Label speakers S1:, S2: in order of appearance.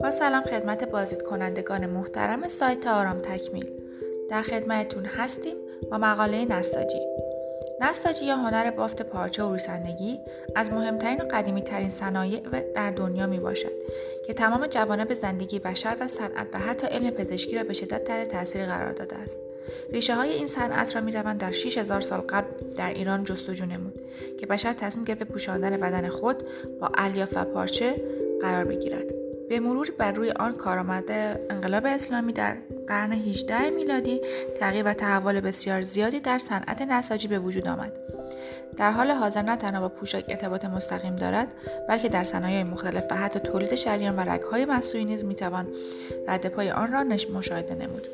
S1: با سلام خدمت بازدید کنندگان محترم سایت آرام تکمیل. در خدمتتون هستیم با مقاله نستاجی. نستاجی یا هنر بافت پارچه و ریسندگی از مهمترین و قدیمی ترین صنایع در دنیا می باشد که تمام جوانب زندگی بشر و صنعت و حتی علم پزشکی را به شدت تحت تاثیر قرار داده است. ریشه های این صنعت را می در 6000 سال قبل در ایران جستجو نمود که بشر تصمیم گرفت پوشاندن بدن خود با الیاف و پارچه قرار بگیرد. به مرور بر روی آن کارآمد انقلاب اسلامی در قرن 18 میلادی تغییر و تحول بسیار زیادی در صنعت نساجی به وجود آمد در حال حاضر نه تنها با پوشاک ارتباط مستقیم دارد بلکه در صنایع مختلف و حتی تولید شریان و رگهای مصنوعی نیز می‌توان رد پای آن را مشاهده نمود